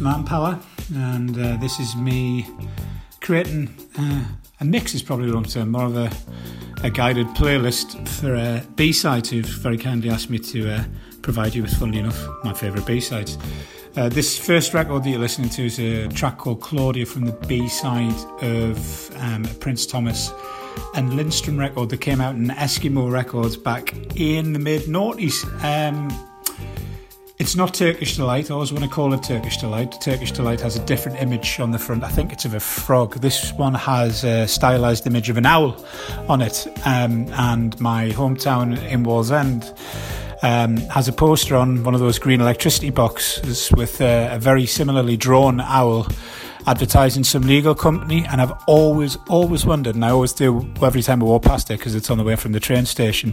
Manpower, and uh, this is me creating uh, a mix, is probably wrong term, more of a, a guided playlist for uh, B sides who've very kindly asked me to uh, provide you with, funnily enough, my favourite B sides. Uh, this first record that you're listening to is a track called Claudia from the B side of um, Prins Thomas and Lindstrom record that came out in Eskimo Records back in the mid noughties. Um, it's not Turkish Delight. I always want to call it Turkish Delight. Turkish Delight has a different image on the front. I think it's of a frog. This one has a stylized image of an owl on it. Um, and my hometown in Wallsend um, has a poster on one of those green electricity boxes with uh, a very similarly drawn owl advertising some legal company, and I've always, always wondered, and I always do every time I walk past it because it's on the way from the train station,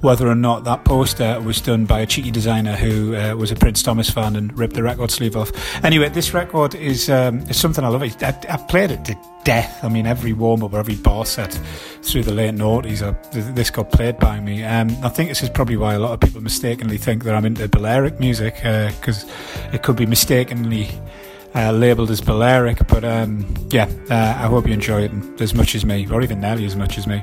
whether or not that poster was done by a cheeky designer who uh, was a Prins Thomas fan and ripped the record sleeve off. Anyway, this record is, um, is something I love. I, I played it to death. I mean, every warm up or every bar set through the late noughties, uh, this got played by me. Um, I think this is probably why a lot of people mistakenly think that I'm into Balearic music because uh, it could be mistakenly uh, labelled as Balearic. But um, yeah, uh, I hope you enjoy it as much as me, or even nearly as much as me.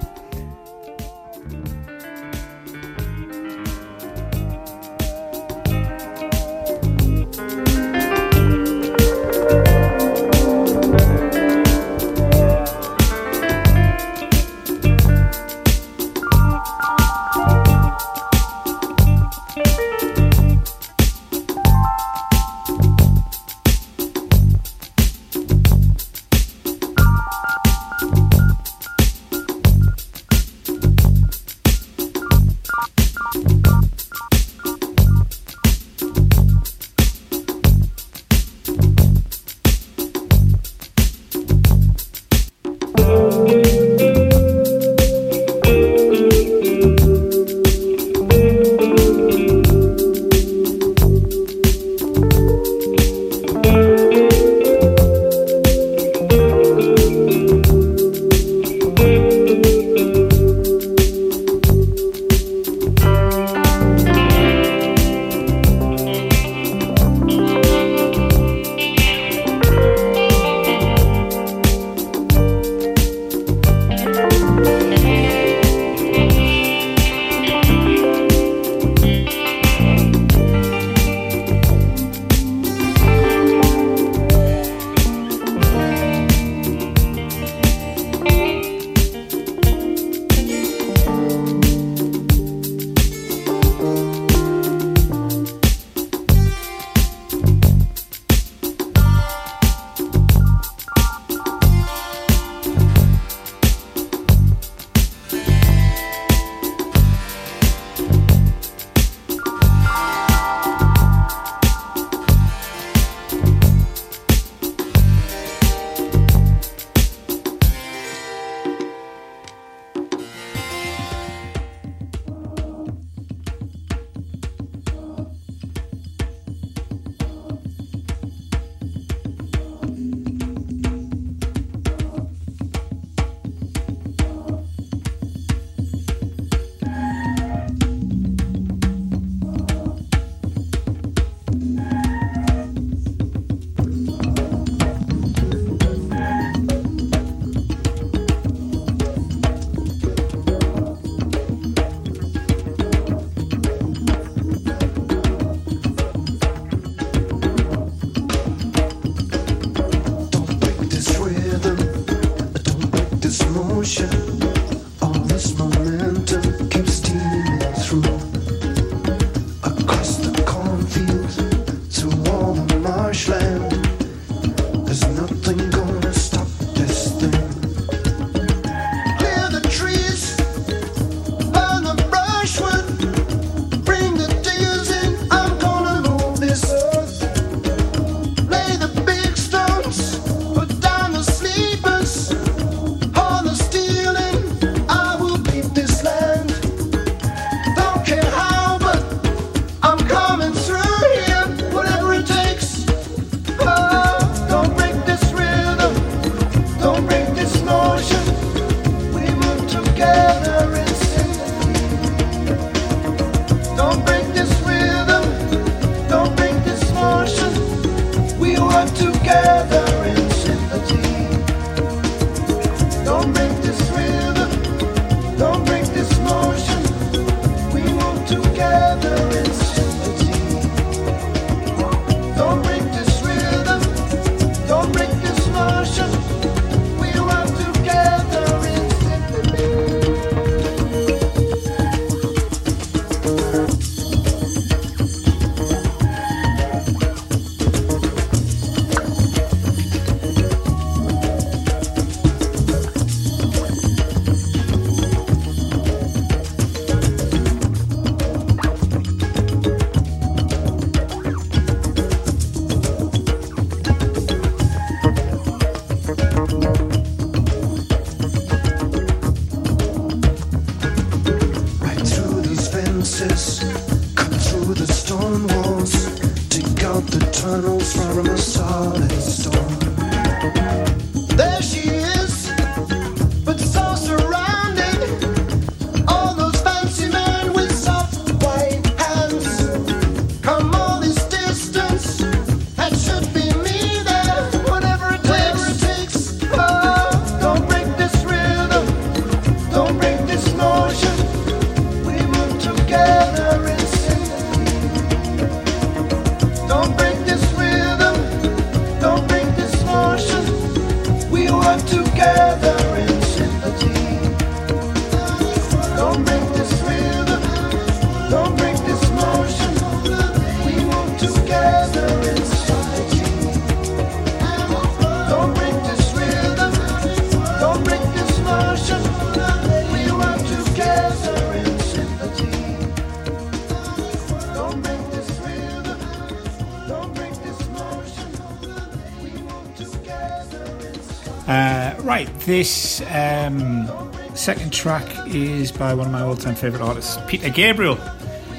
This um, second track is by one of my all time favourite artists, Peter Gabriel,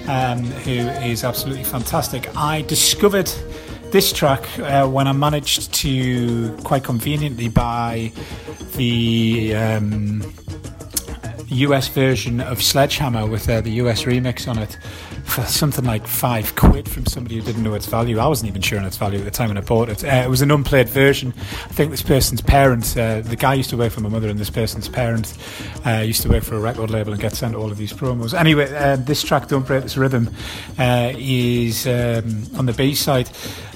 um, who is absolutely fantastic. I discovered this track uh, when I managed to quite conveniently buy the um, US version of Sledgehammer with uh, the US remix on it something like five quid from somebody who didn't know its value. I wasn't even sure on its value at the time when I bought it. Uh, it was an unplayed version. I think this person's parents, uh, the guy used to work for my mother, and this person's parents uh, used to work for a record label and get sent all of these promos. Anyway, uh, this track, Don't Break This Rhythm, uh, is um, on the B side.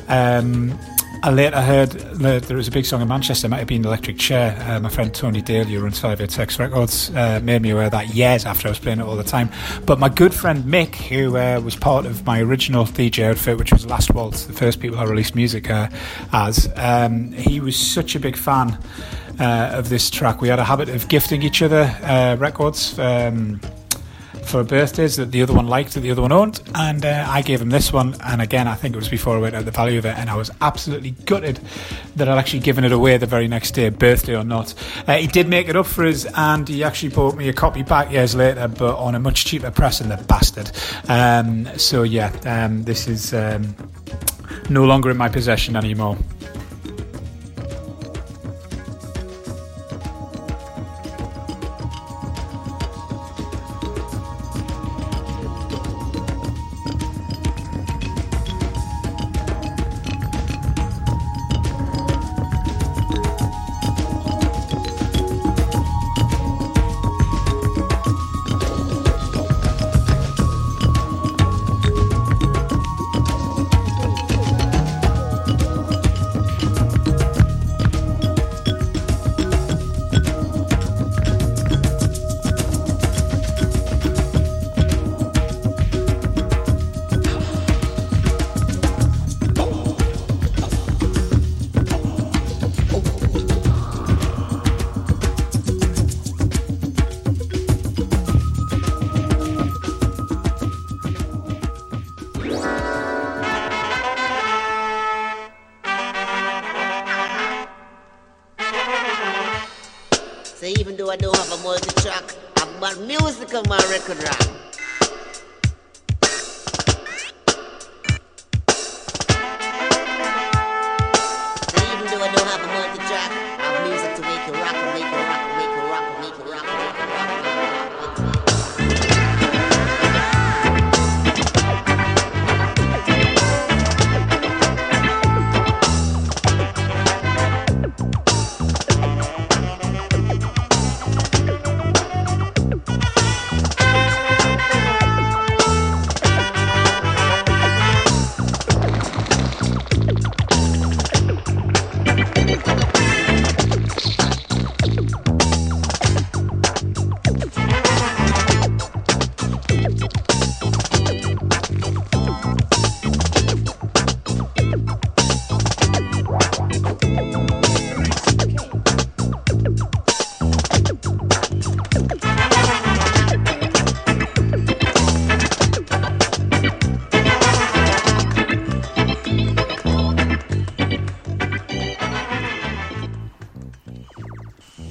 Um, I later heard that there was a big song in Manchester, it might have been Electric Chair. Uh, my friend Tony Dale, who runs 586 Records, uh, made me aware of that years after I was playing it all the time. But my good friend Mick, who uh, was part of my original DJ outfit, which was Last Waltz, the first people I released music uh, as, um, he was such a big fan uh, of this track. We had a habit of gifting each other uh, records. Um, for birthdays that the other one liked that the other one owned, and uh, I gave him this one. And again, I think it was before I went out the value of it, and I was absolutely gutted that I'd actually given it away the very next day, birthday or not. Uh, he did make it up for us, and he actually bought me a copy back years later, but on a much cheaper press than the bastard. Um, so yeah, um, this is um, no longer in my possession anymore.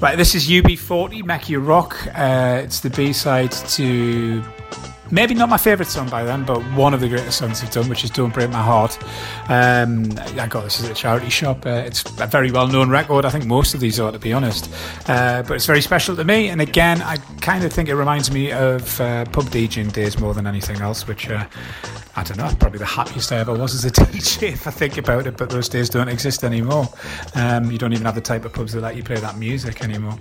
Right, this is UB40, Make You Rock. Uh, it's the B side to maybe not my favourite song by them, but one of the greatest songs they've done, which is Don't Break My Heart. Um, I got this at a charity shop. Uh, it's a very well known record. I think most of these are, to be honest. Uh, but it's very special to me. And again, I kind of think it reminds me of uh, pub DJing days more than anything else, which. I don't know, probably the happiest I ever was as a DJ if I think about it, but those days don't exist anymore. Um, you don't even have the type of pubs that let you play that music anymore.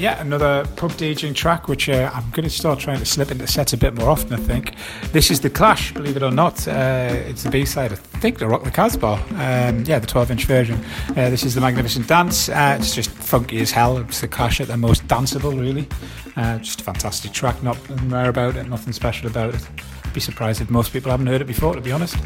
Yeah, another pub DJing track, which uh, I'm going to start trying to slip into sets a bit more often, I think. This is The Clash, believe it or not. Uh, it's the B side, I think, the Rock the Casbah. Um, yeah, the 12 inch version. Uh, this is The Magnificent Dance. Uh, it's just funky as hell. It's The Clash at their most danceable, really. Uh, just a fantastic track, nothing rare about it, nothing special about it. Be surprised if most people haven't heard it before, to be honest.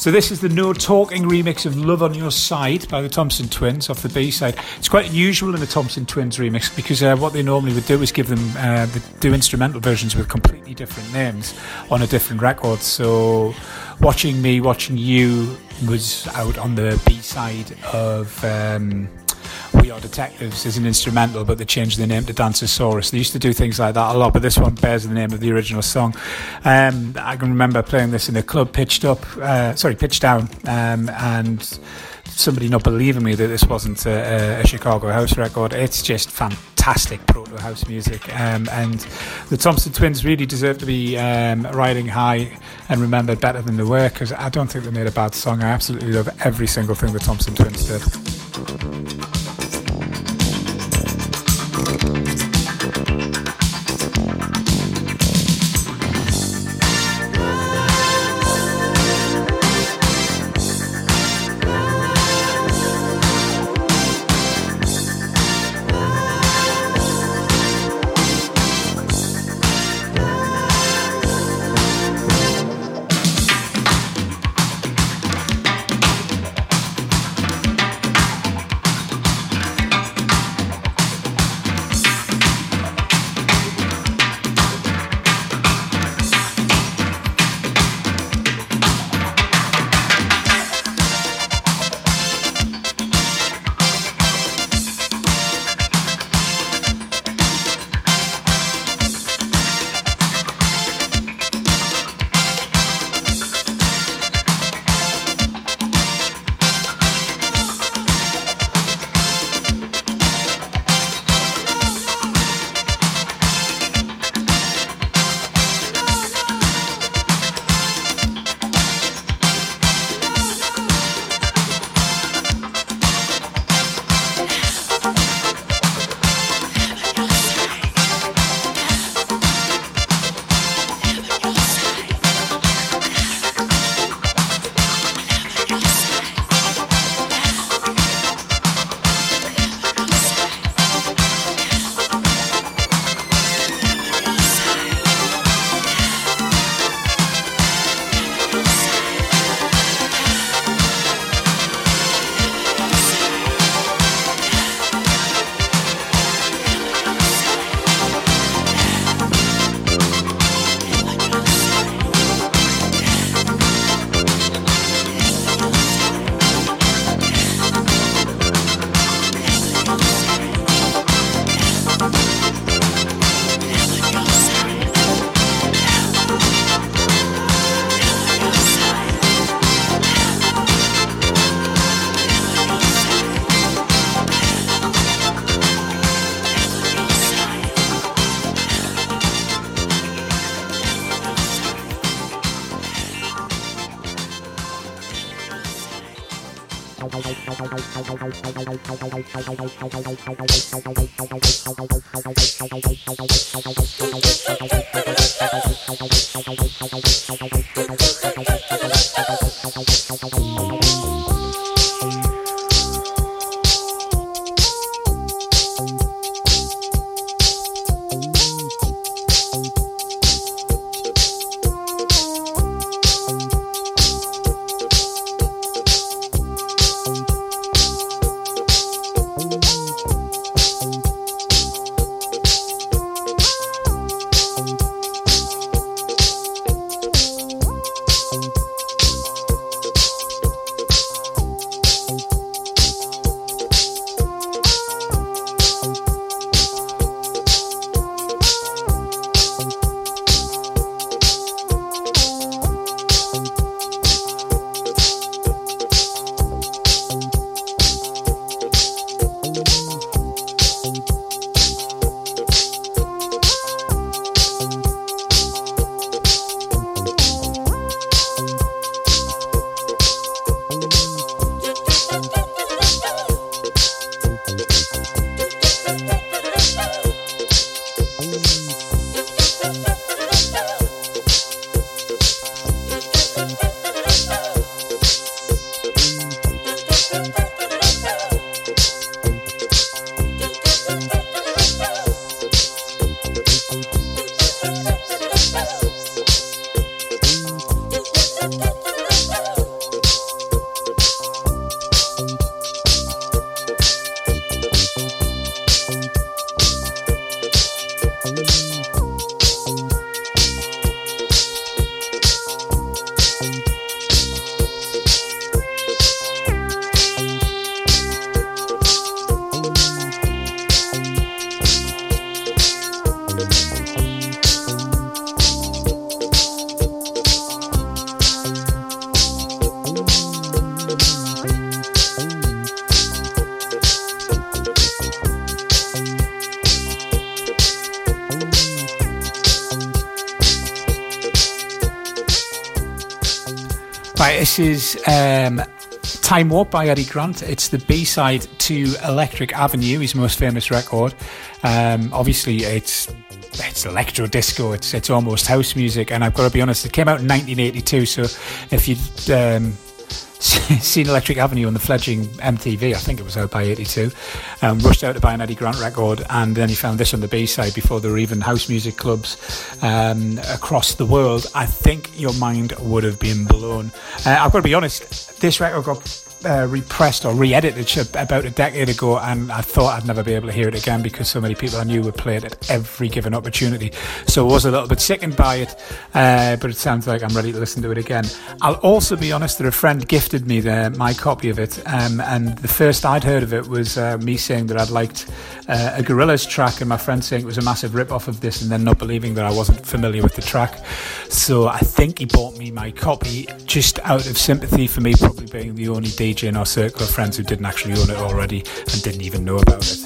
So this is the no talking remix of "Love on Your Side" by the Thompson Twins off the B side. It's quite unusual in the Thompson Twins remix because uh, what they normally would do is give them uh, do instrumental versions with completely different names on a different record. So watching me, watching you was out on the B side of. Um, Are Detectives is an instrumental, but they changed the name to Dancesaurus. They used to do things like that a lot, but this one bears the name of the original song. Um, I can remember playing this in a club, pitched up, uh, sorry, pitched down, um, and somebody not believing me that this wasn't a, a, Chicago house record. It's just fantastic proto house music, um, and the Thompson Twins really deserve to be um, riding high and remembered better than they were because I don't think they made a bad song. I absolutely love every single thing the Thompson Twins did. Time Warp by Eddie Grant. It's the B side to Electric Avenue, his most famous record. Um, obviously, it's it's electro disco. It's it's almost house music, and I've got to be honest. It came out in 1982, so if you um, seen Electric Avenue on the fledgling MTV. I think it was out by 82. Um, rushed out to buy an Eddie Grant record, and then he found this on the B side before there were even house music clubs um, across the world. I think your mind would have been blown. Uh, I've got to be honest, this record got uh, repressed or re-edited about a decade ago, and I thought I'd never be able to hear it again because so many people I knew would play it at every given opportunity. So I was a little bit sickened by it, uh, but it sounds like I'm ready to listen to it again. I'll also be honest that a friend gifted me the, my copy of it, um, and the first I'd heard of it was uh, me saying that I'd liked uh, a Gorillaz track, and my friend saying it was a massive rip off of this, and then not believing that I wasn't familiar with the track. So I think he bought me my copy just out of sympathy for me probably being the only DJ DJ in our circle of friends who didn't actually own it already and didn't even know about it.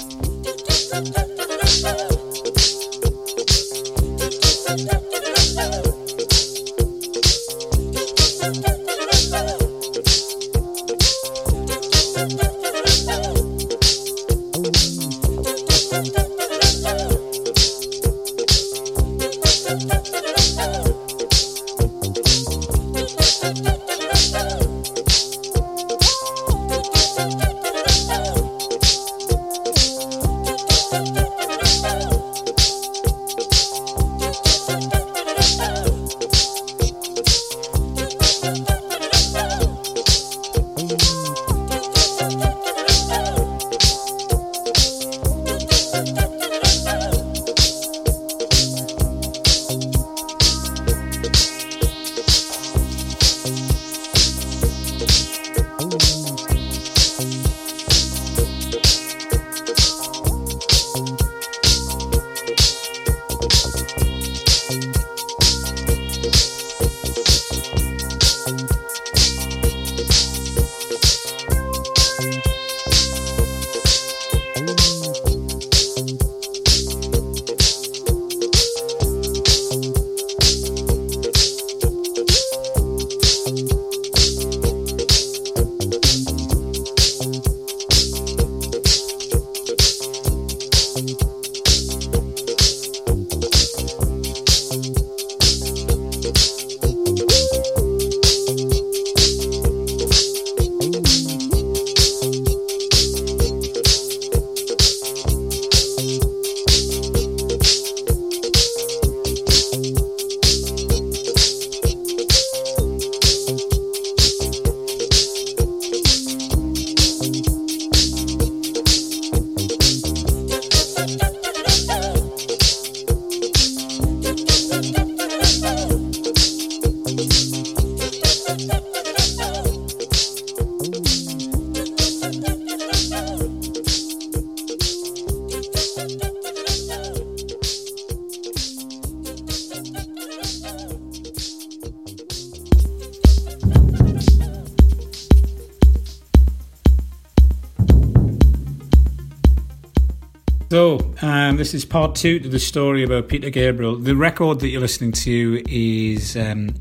Part two to the story about Peter Gabriel. The record that you're listening to is um,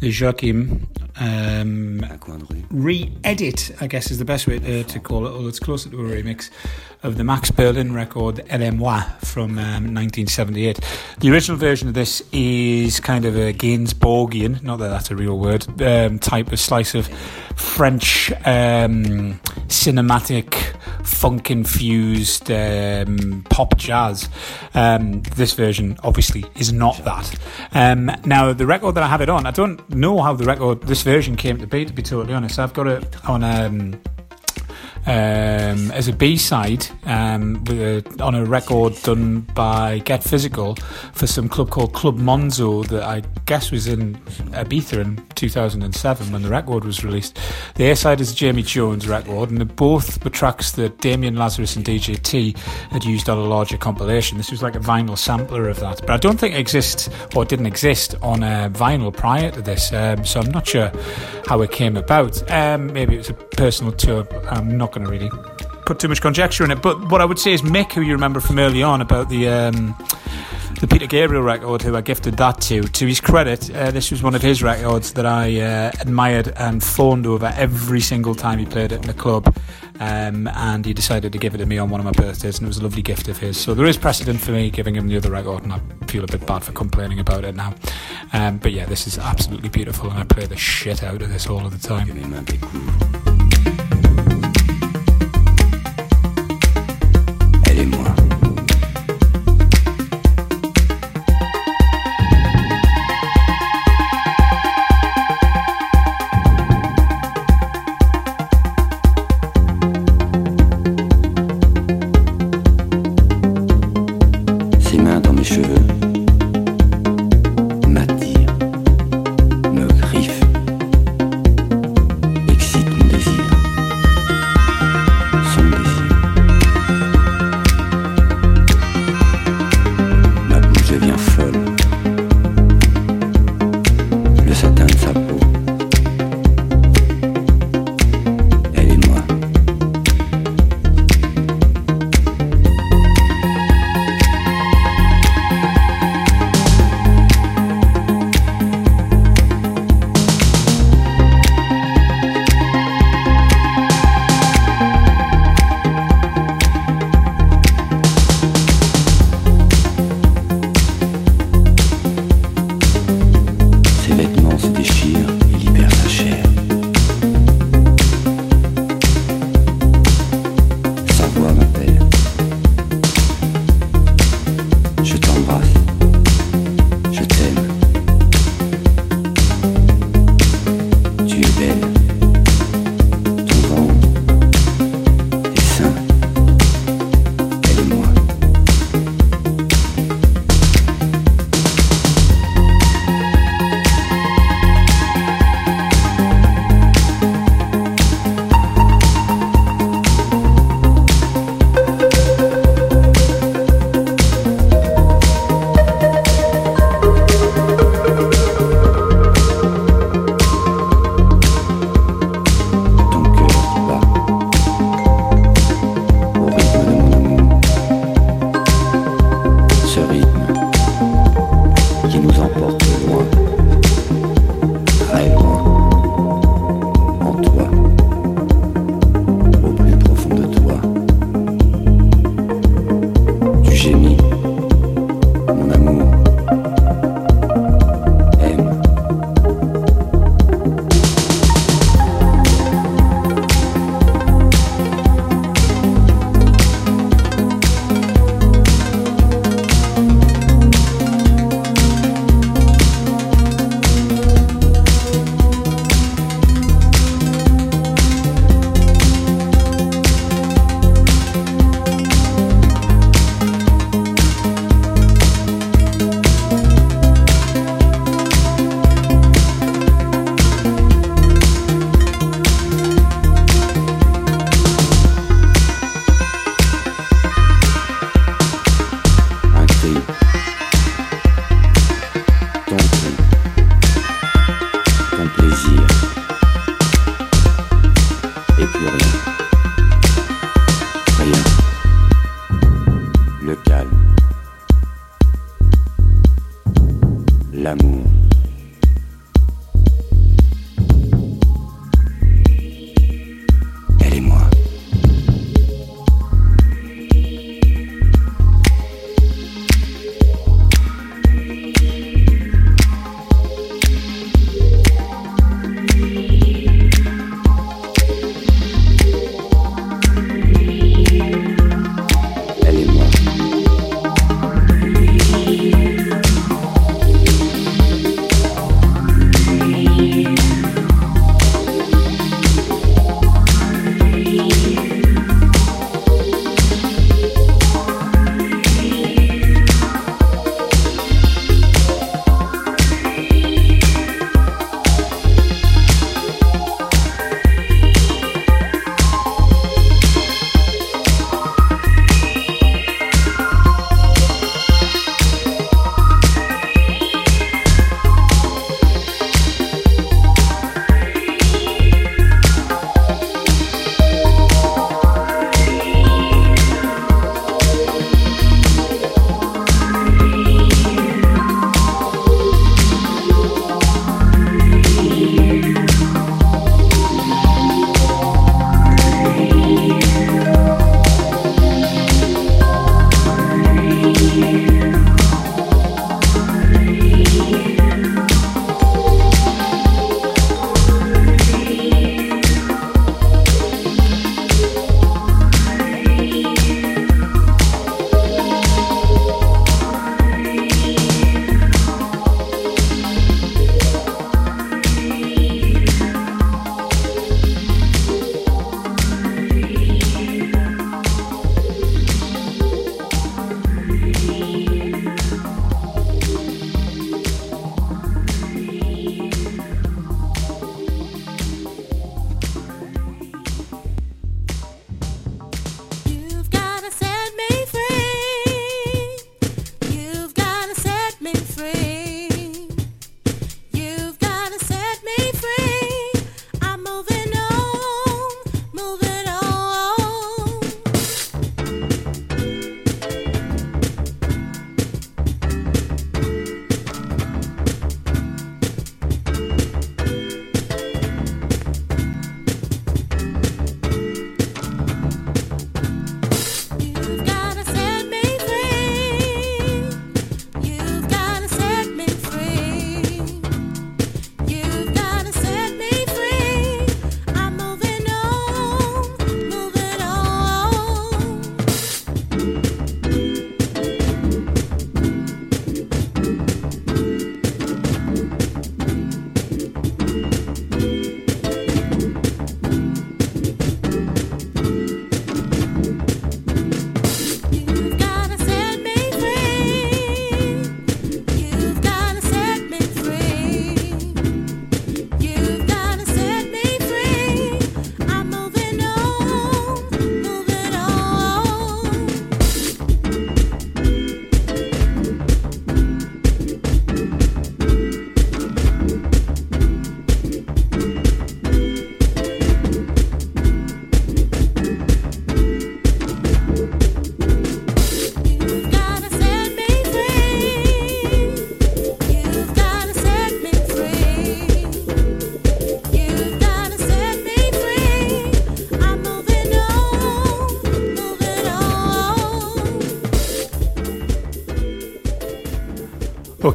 the Joakim um, re edit, I guess is the best way to, to call it, although it's closer to a remix of the Max Berlin record Elle from um, 1978. The original version of this is kind of a Gainsbourgian, not that that's a real word, um, type of slice of French um, cinematic funk infused um, pop jazz. Um, this version obviously is not that. Um, now, the record that I have it on, I don't know how the record, this version came to be, to be totally honest. I've got it on. Um, as a B side um, on a record done by Get Physical for some club called Club Monzo that I guess was in Ibiza in 2007 when the record was released. The A side is a Jamie Jones record, and both were tracks that Damian Lazarus and DJ T had used on a larger compilation. This was like a vinyl sampler of that, but I don't think it exists or didn't exist on a vinyl prior to this, um, so I'm not sure how it came about. Um, maybe it was a personal tour. I'm not going to really put too much conjecture in it. But what I would say is Mick, who you remember from early on about the um, the Peter Gabriel record, who I gifted that to. To his credit, uh, this was one of his records that I uh, admired and fawned over every single time he played it in the club. Um, and he decided to give it to me on one of my birthdays, and it was a lovely gift of his. So there is precedent for me giving him the other record, and I feel a bit bad for complaining about it now. Um, but yeah, this is absolutely beautiful, and I play the shit out of this all of the time.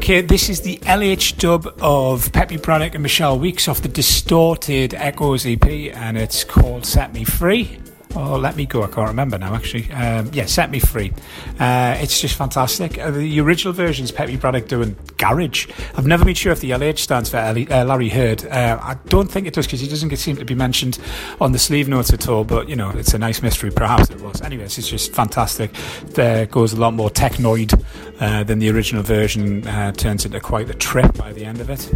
Okay, this is the LH dub of Pépé Bradock and Michelle Weeks off the Distorted Echoes EP, and it's called Set Me Free. Oh, let me go. I can't remember now, actually. Um, yeah, set me free. Uh, it's just fantastic. Uh, the original version's Pépé Bradock doing garage. I've never been sure if the LH stands for Ellie, uh, Larry Heard. Uh, I don't think it does because he doesn't seem to be mentioned on the sleeve notes at all. But you know, it's a nice mystery. Perhaps it was. Anyways, it's just fantastic. There goes a lot more technoid uh, than the original version. Uh, turns into quite a trip by the end of it.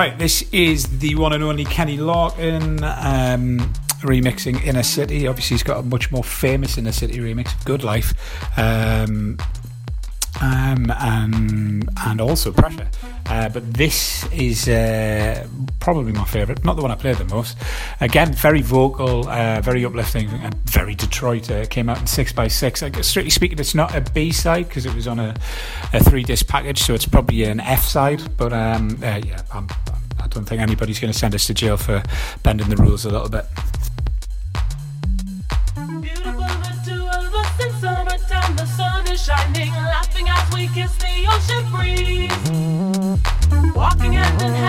Right, this is the one and only Kenny Larkin um, remixing Inner City. Obviously, he's got a much more famous Inner City remix of Good Life. Um, um, and and also Pressure. Uh, but this is uh, probably my favourite, not the one I play the most. Again, very vocal, uh, very uplifting, and very Detroit. Uh, came out in 6x6. strictly speaking, it's not a B side because it was on a, a three disc package, so it's probably an F side. But um, uh, yeah, I'm, I do not think anybody's going to send us to jail for bending the rules a little bit. shining, laughing as we kiss the ocean breeze. Walking hand in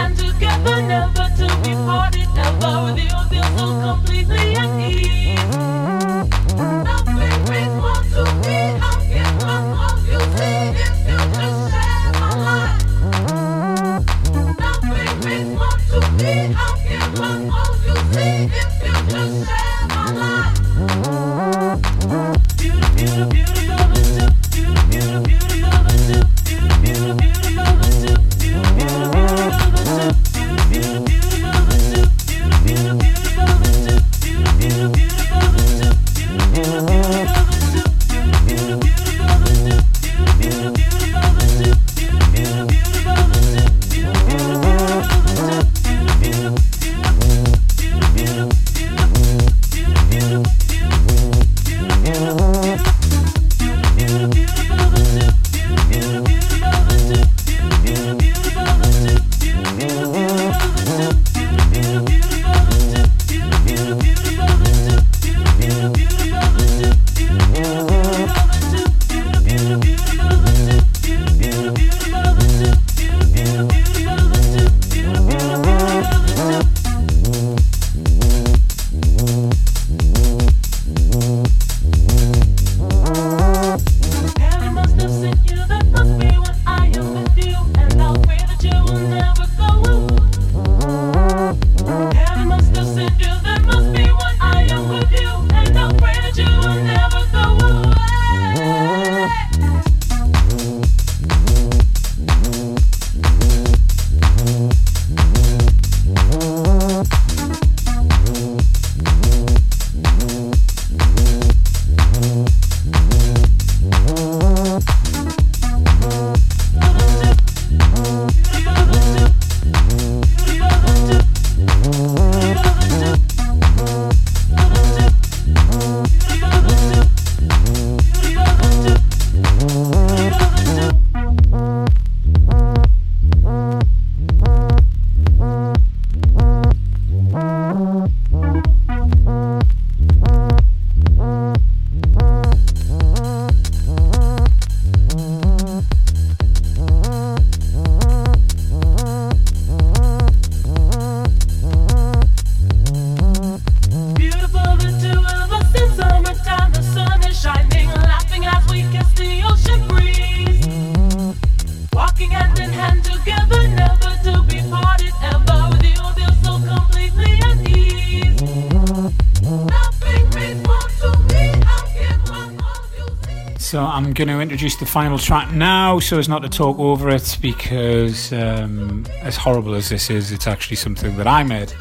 going to introduce the final track now so as not to talk over it because, um, as horrible as this is, it's actually something that I made.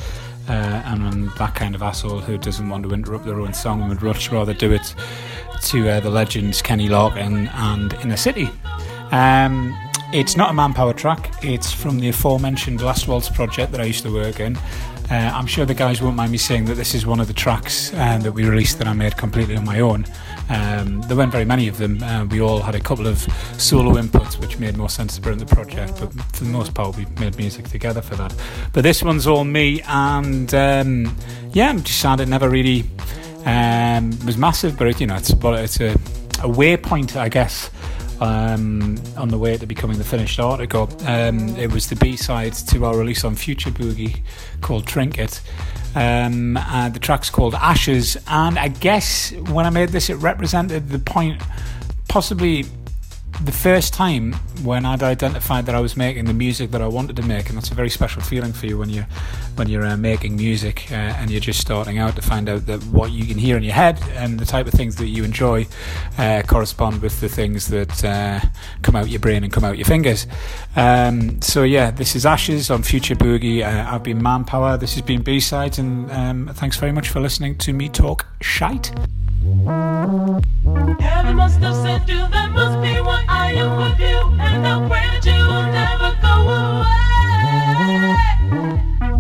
Uh, and I'm that kind of asshole who doesn't want to interrupt their own song and would much rather do it to uh, the legends Kenny Larkin and Inner City. Um, it's not a manpower track, it's from the aforementioned Last Waltz project that I used to work in. Uh, I'm sure the guys won't mind me saying that this is one of the tracks uh, that we released that I made completely on my own. Um, there weren't very many of them. Uh, we all had a couple of solo inputs, which made more sense to bring the project. But for the most part, we made music together for that. But this one's all me, and um, yeah, I'm just sad it never really um, was massive. But it, you know, it's it's a, a waypoint, I guess. Um, on the way to becoming the finished article. Um, it was the B side to our release on Future Boogie called Trinket. Um, uh, the track's called Ashes, and I guess when I made this, it represented the point, possibly the first time when I'd identified that I was making the music that I wanted to make, and that's a very special feeling for you when you're when you're uh, making music uh, and you're just starting out to find out that what you can hear in your head and the type of things that you enjoy uh, correspond with the things that uh, come out your brain and come out your fingers. Um, so yeah, this is Ashes on Future Boogie. Uh, I've been Manpower. This has been B sides, and um, thanks very much for listening to me talk shite. Heaven must have sent you, that must be why I am with you, and I pray that you will never go away.